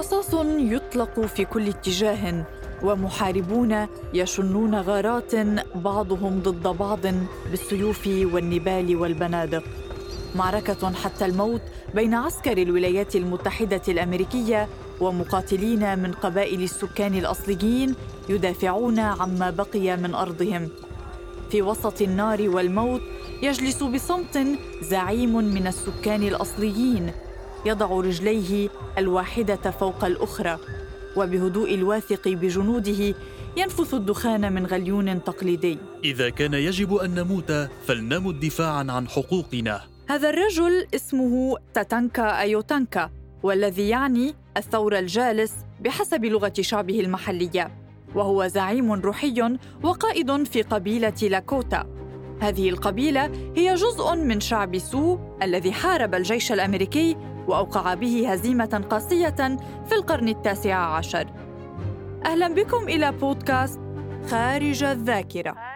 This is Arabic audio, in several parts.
رصاص يطلق في كل اتجاه ومحاربون يشنون غارات بعضهم ضد بعض بالسيوف والنبال والبنادق. معركة حتى الموت بين عسكر الولايات المتحدة الأمريكية ومقاتلين من قبائل السكان الأصليين يدافعون عما بقي من أرضهم. في وسط النار والموت يجلس بصمت زعيم من السكان الأصليين يضع رجليه الواحدة فوق الأخرى وبهدوء الواثق بجنوده ينفث الدخان من غليون تقليدي. إذا كان يجب أن نموت فلنمت دفاعا عن حقوقنا. هذا الرجل اسمه تاتانكا أيوتانكا والذي يعني الثور الجالس بحسب لغة شعبه المحلية وهو زعيم روحي وقائد في قبيلة لاكوتا. هذه القبيلة هي جزء من شعب سو الذي حارب الجيش الأمريكي وأوقع به هزيمة قاسية في القرن التاسع عشر. أهلا بكم إلى بودكاست خارج الذاكرة.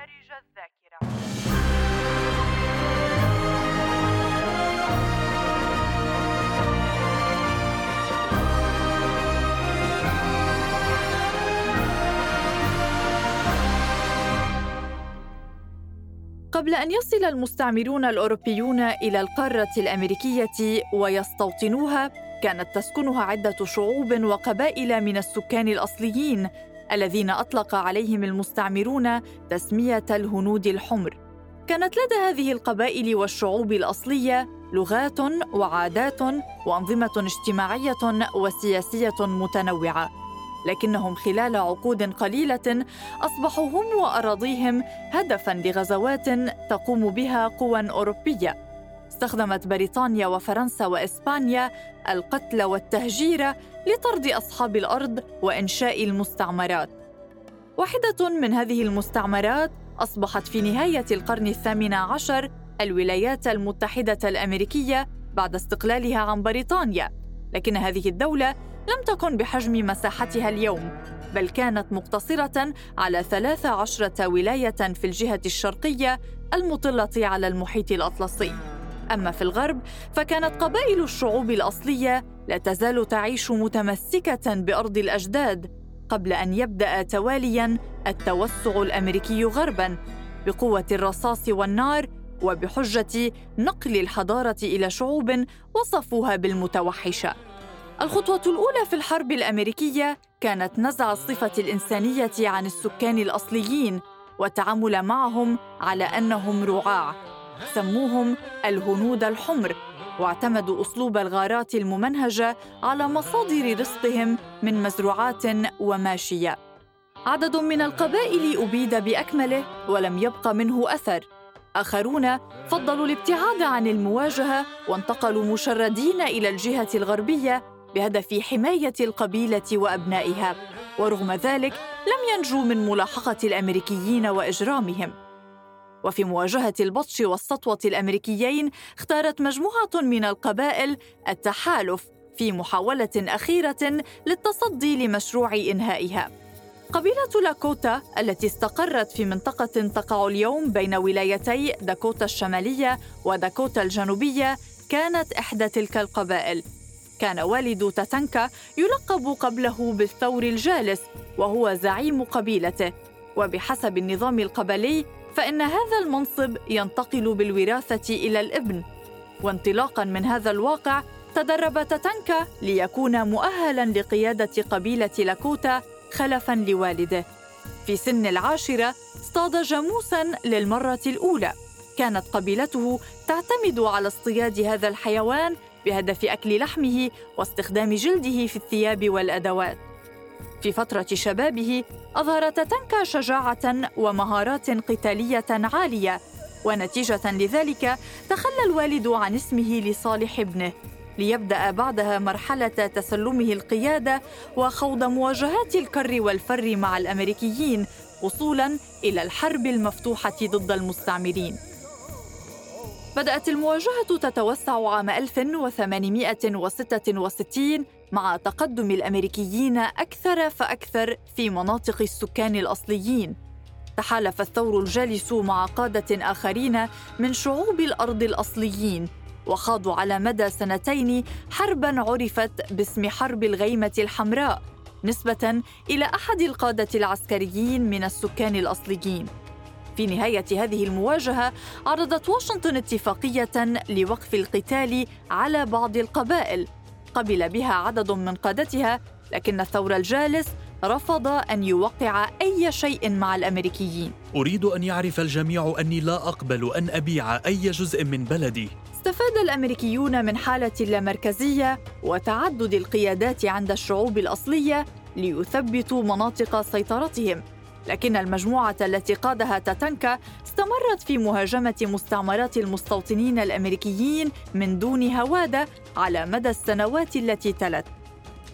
قبل أن يصل المستعمرون الأوروبيون إلى القارة الأمريكية ويستوطنوها كانت تسكنها عدة شعوب وقبائل من السكان الأصليين الذين أطلق عليهم المستعمرون تسمية الهنود الحمر. كانت لدى هذه القبائل والشعوب الأصلية لغات وعادات وأنظمة اجتماعية وسياسية متنوعة. لكنهم خلال عقود قليلة اصبحوا هم وأراضيهم هدفا لغزوات تقوم بها قوى أوروبية. استخدمت بريطانيا وفرنسا وإسبانيا القتل والتهجير لطرد أصحاب الأرض وإنشاء المستعمرات. واحدة من هذه المستعمرات أصبحت في نهاية القرن الثامن عشر الولايات المتحدة الأمريكية بعد استقلالها عن بريطانيا لكن هذه الدولة لم تكن بحجم مساحتها اليوم بل كانت مقتصرة على 13 ولاية في الجهة الشرقية المطلة على المحيط الأطلسي. أما في الغرب فكانت قبائل الشعوب الأصلية لا تزال تعيش متمسكة بأرض الأجداد قبل أن يبدأ توالياً التوسع الأمريكي غرباً بقوة الرصاص والنار وبحجة نقل الحضارة إلى شعوب وصفوها بالمتوحشة. الخطوة الأولى في الحرب الأمريكية كانت نزع الصفة الإنسانية عن السكان الأصليين والتعامل معهم على أنهم رعاع. سموهم الهنود الحمر واعتمدوا أسلوب الغارات الممنهجة على مصادر رزقهم من مزروعات وماشية. عدد من القبائل أبيد بأكمله ولم يبق منه أثر. آخرون فضلوا الابتعاد عن المواجهة وانتقلوا مشردين إلى الجهة الغربية بهدف حماية القبيلة وأبنائها ورغم ذلك لم ينجوا من ملاحقة الأمريكيين وإجرامهم. وفي مواجهة البطش والسطوة الأمريكيين اختارت مجموعة من القبائل التحالف في محاولة أخيرة للتصدي لمشروع إنهائها. قبيلة لاكوتا التي استقرت في منطقة تقع اليوم بين ولايتي داكوتا الشمالية وداكوتا الجنوبية كانت إحدى تلك القبائل. كان والد تاتانكا يلقب قبله بالثور الجالس وهو زعيم قبيلته. وبحسب النظام القبلي فإن هذا المنصب ينتقل بالوراثة إلى الإبن. وانطلاقا من هذا الواقع تدرب تاتانكا ليكون مؤهلا لقيادة قبيلة لاكوتا خلفا لوالده. في سن العاشرة اصطاد جاموسا للمرة الأولى. كانت قبيلته تعتمد على اصطياد هذا الحيوان بهدف أكل لحمه واستخدام جلده في الثياب والأدوات. في فترة شبابه اظهر تاتنكا شجاعة ومهارات قتالية عالية ونتيجة لذلك تخلى الوالد عن اسمه لصالح ابنه ليبدأ بعدها مرحلة تسلمه القيادة وخوض مواجهات الكر والفر مع الأمريكيين وصولا إلى الحرب المفتوحة ضد المستعمرين. بدأت المواجهة تتوسع عام 1866 مع تقدم الأمريكيين أكثر فأكثر في مناطق السكان الأصليين. تحالف الثور الجالس مع قادة آخرين من شعوب الأرض الأصليين، وخاضوا على مدى سنتين حربا عرفت باسم حرب الغيمة الحمراء نسبة إلى أحد القادة العسكريين من السكان الأصليين. في نهاية هذه المواجهة عرضت واشنطن اتفاقية لوقف القتال على بعض القبائل. قبل بها عدد من قادتها لكن الثور الجالس رفض أن يوقع أي شيء مع الأمريكيين. أريد أن يعرف الجميع أني لا أقبل أن أبيع أي جزء من بلدي. استفاد الأمريكيون من حالة اللامركزيه وتعدد القيادات عند الشعوب الأصلية ليثبتوا مناطق سيطرتهم. لكن المجموعة التي قادها تاتنكا استمرت في مهاجمة مستعمرات المستوطنين الأمريكيين من دون هوادة على مدى السنوات التي تلت.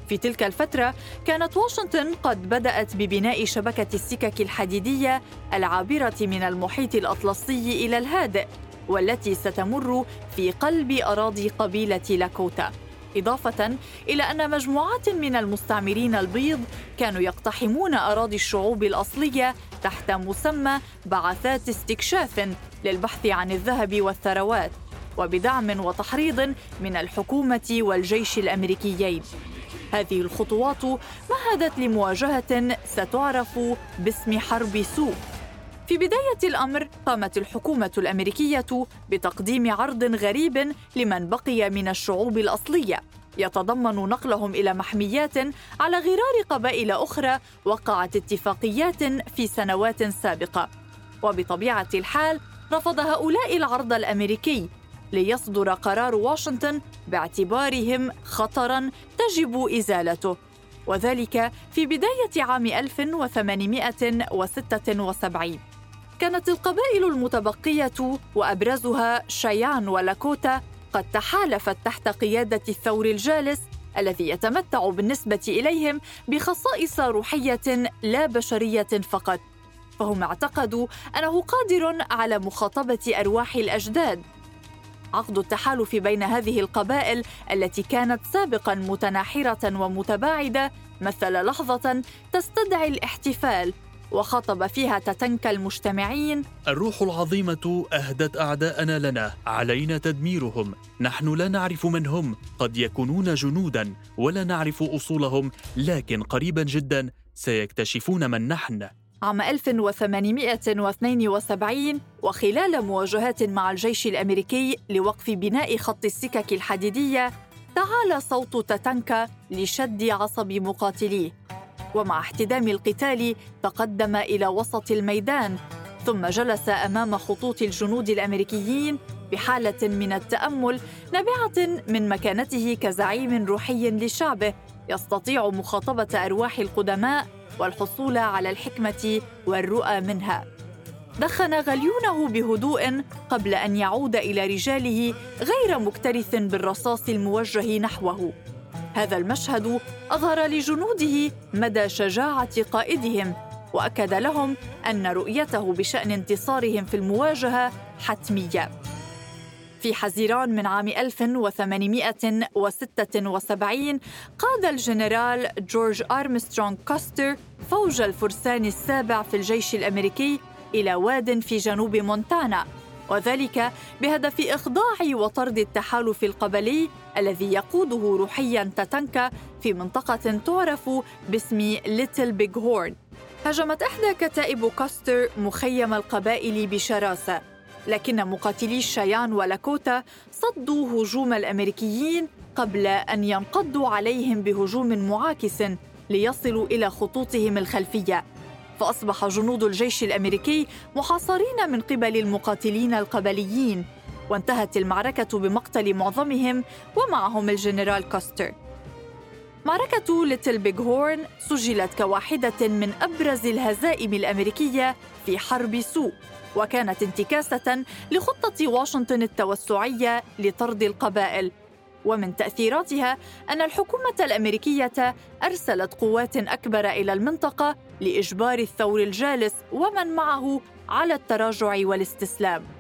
في تلك الفترة كانت واشنطن قد بدأت ببناء شبكة السكك الحديدية العابرة من المحيط الأطلسي إلى الهادئ والتي ستمر في قلب أراضي قبيلة لاكوتا. إضافة إلى أن مجموعات من المستعمرين البيض كانوا يقتحمون أراضي الشعوب الأصلية تحت مسمى بعثات استكشاف للبحث عن الذهب والثروات وبدعم وتحريض من الحكومة والجيش الأمريكيين. هذه الخطوات مهدت لمواجهة ستعرف باسم حرب سوء في بداية الأمر قامت الحكومة الأمريكية بتقديم عرض غريب لمن بقي من الشعوب الأصلية. يتضمن نقلهم إلى محميات على غرار قبائل أخرى وقعت اتفاقيات في سنوات سابقة. وبطبيعة الحال رفض هؤلاء العرض الأمريكي ليصدر قرار واشنطن باعتبارهم خطرا تجب إزالته. وذلك في بداية عام 1876 كانت القبائل المتبقية وأبرزها شيان ولاكوتا قد تحالفت تحت قيادة الثور الجالس الذي يتمتع بالنسبة إليهم بخصائص روحية لا بشرية فقط. فهم اعتقدوا أنه قادر على مخاطبة أرواح الأجداد. عقد التحالف بين هذه القبائل التي كانت سابقا متناحرة ومتباعدة مثل لحظة تستدعي الاحتفال وخاطب فيها تتنكى المجتمعين. الروح العظيمة أهدت أعداءنا لنا علينا تدميرهم. نحن لا نعرف من هم قد يكونون جنودا ولا نعرف أصولهم لكن قريبا جدا سيكتشفون من نحن. عام 1872 وخلال مواجهات مع الجيش الأمريكي لوقف بناء خط السكك الحديدية تعالى صوت تاتانكا لشد عصب مقاتليه. ومع احتدام القتال تقدم إلى وسط الميدان ثم جلس أمام خطوط الجنود الأمريكيين بحالة من التأمل نابعة من مكانته كزعيم روحي لشعبه يستطيع مخاطبة أرواح القدماء والحصول على الحكمة والرؤى منها. دخن غليونه بهدوء قبل أن يعود إلى رجاله غير مكترث بالرصاص الموجه نحوه. هذا المشهد أظهر لجنوده مدى شجاعة قائدهم وأكد لهم أن رؤيته بشأن انتصارهم في المواجهة حتمية. في حزيران من عام 1876 قاد الجنرال جورج أرمسترونغ كوستر فوج الفرسان السابع في الجيش الأمريكي إلى واد في جنوب مونتانا وذلك بهدف إخضاع وطرد التحالف القبلي الذي يقوده روحيا تاتنكا في منطقة تعرف باسم ليتل بيج هورن. هجمت إحدى كتائب كوستر مخيم القبائل بشراسة لكن مقاتلي الشيان ولاكوتا صدوا هجوم الأمريكيين قبل أن ينقضوا عليهم بهجوم معاكس ليصلوا إلى خطوطهم الخلفية. فأصبح جنود الجيش الأمريكي محاصرين من قبل المقاتلين القبليين. وانتهت المعركة بمقتل معظمهم ومعهم الجنرال كوستر معركة ليتل بيغ هورن سجلت كواحدة من أبرز الهزائم الأمريكية في حرب سو وكانت انتكاسة لخطة واشنطن التوسعية لطرد القبائل ومن تأثيراتها أن الحكومة الأمريكية أرسلت قوات أكبر إلى المنطقة لإجبار الثور الجالس ومن معه على التراجع والاستسلام.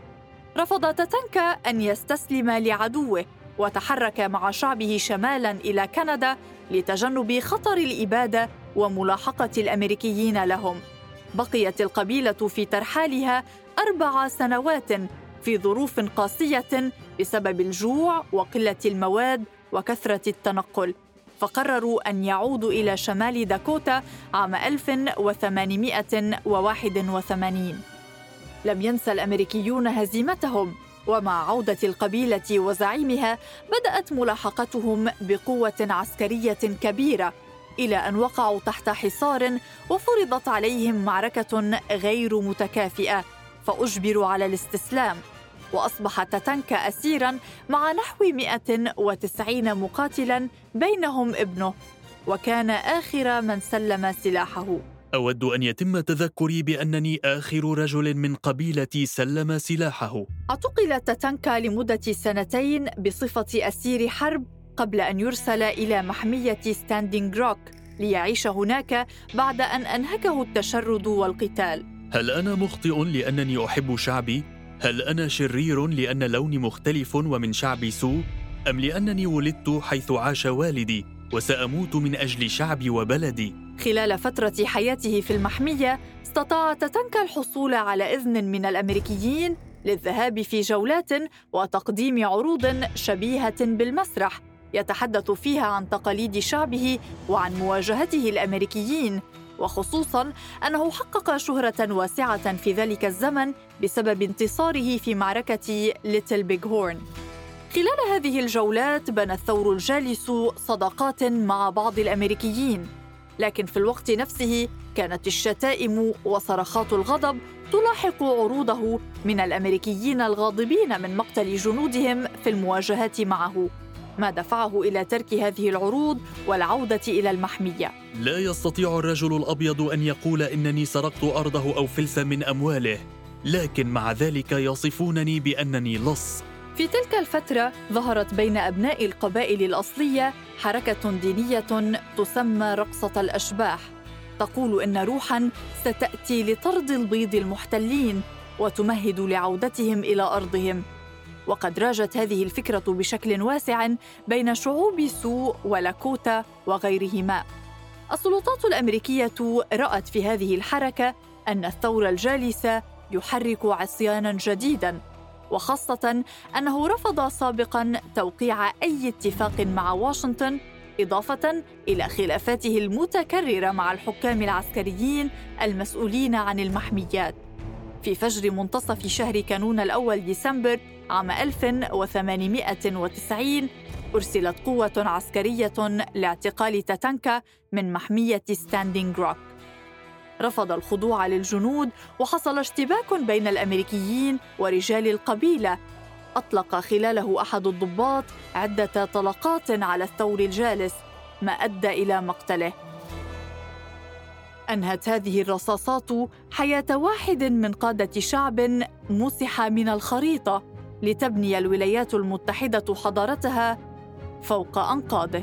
رفض تاتنكا أن يستسلم لعدوه وتحرك مع شعبه شمالا إلى كندا لتجنب خطر الإبادة وملاحقة الأمريكيين لهم. بقيت القبيلة في ترحالها أربع سنوات في ظروف قاسية بسبب الجوع وقلة المواد وكثرة التنقل فقرروا أن يعودوا إلى شمال داكوتا عام 1881 لم ينسى الأمريكيون هزيمتهم ومع عودة القبيلة وزعيمها بدأت ملاحقتهم بقوة عسكرية كبيرة إلى أن وقعوا تحت حصار وفرضت عليهم معركة غير متكافئة فأجبروا على الاستسلام وأصبح تاتانكا أسيراً مع نحو 190 مقاتلاً بينهم ابنه وكان آخر من سلم سلاحه. أود أن يتم تذكري بأنني آخر رجل من قبيلتي سلم سلاحه اعتقل تاتانكا لمدة سنتين بصفة أسير حرب قبل أن يرسل إلى محمية ستاندينغ روك ليعيش هناك بعد أن أنهكه التشرد والقتال هل أنا مخطئ لأنني أحب شعبي؟ هل أنا شرير لأن لوني مختلف ومن شعبي سوء؟ أم لأنني ولدت حيث عاش والدي وسأموت من أجل شعبي وبلدي؟ خلال فترة حياته في المحمية استطاع تاتانكا الحصول على إذن من الأمريكيين للذهاب في جولات وتقديم عروض شبيهة بالمسرح يتحدث فيها عن تقاليد شعبه وعن مواجهته الأمريكيين وخصوصا أنه حقق شهرة واسعة في ذلك الزمن بسبب انتصاره في معركة ليتل بيغ هورن خلال هذه الجولات بنى الثور الجالس صداقات مع بعض الأمريكيين. لكن في الوقت نفسه كانت الشتائم وصرخات الغضب تلاحق عروضه من الأمريكيين الغاضبين من مقتل جنودهم في المواجهات معه ما دفعه إلى ترك هذه العروض والعودة إلى المحمية. لا يستطيع الرجل الأبيض أن يقول إنني سرقت أرضه أو فلسا من أمواله لكن مع ذلك يصفونني بأنني لص. في تلك الفترة ظهرت بين أبناء القبائل الأصلية حركة دينية تسمى رقصة الأشباح. تقول إن روحا ستأتي لطرد البيض المحتلين وتمهد لعودتهم إلى أرضهم. وقد راجت هذه الفكرة بشكل واسع بين شعوب سو ولاكوتا وغيرهما. السلطات الأمريكية رأت في هذه الحركة أن الثورة الجالسة يحرك عصيانا جديدا. وخاصة أنه رفض سابقا توقيع أي اتفاق مع واشنطن إضافة إلى خلافاته المتكررة مع الحكام العسكريين المسؤولين عن المحميات. في فجر منتصف شهر كانون الأول ديسمبر عام 1890 أرسلت قوة عسكرية لاعتقال تاتانكا من محمية ستاندينغ روك رفض الخضوع للجنود وحصل اشتباك بين الأمريكيين ورجال القبيلة. أطلق خلاله أحد الضباط عدة طلقات على الثور الجالس ما أدى إلى مقتله. أنهت هذه الرصاصات حياة واحد من قادة شعب مسح من الخريطة لتبني الولايات المتحدة حضارتها فوق أنقاضه.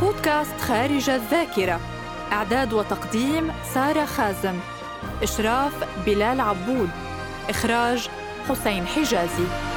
بودكاست خارج الذاكرة. إعداد وتقديم سارة خازم. إشراف بلال عبود. إخراج حسين حجازي.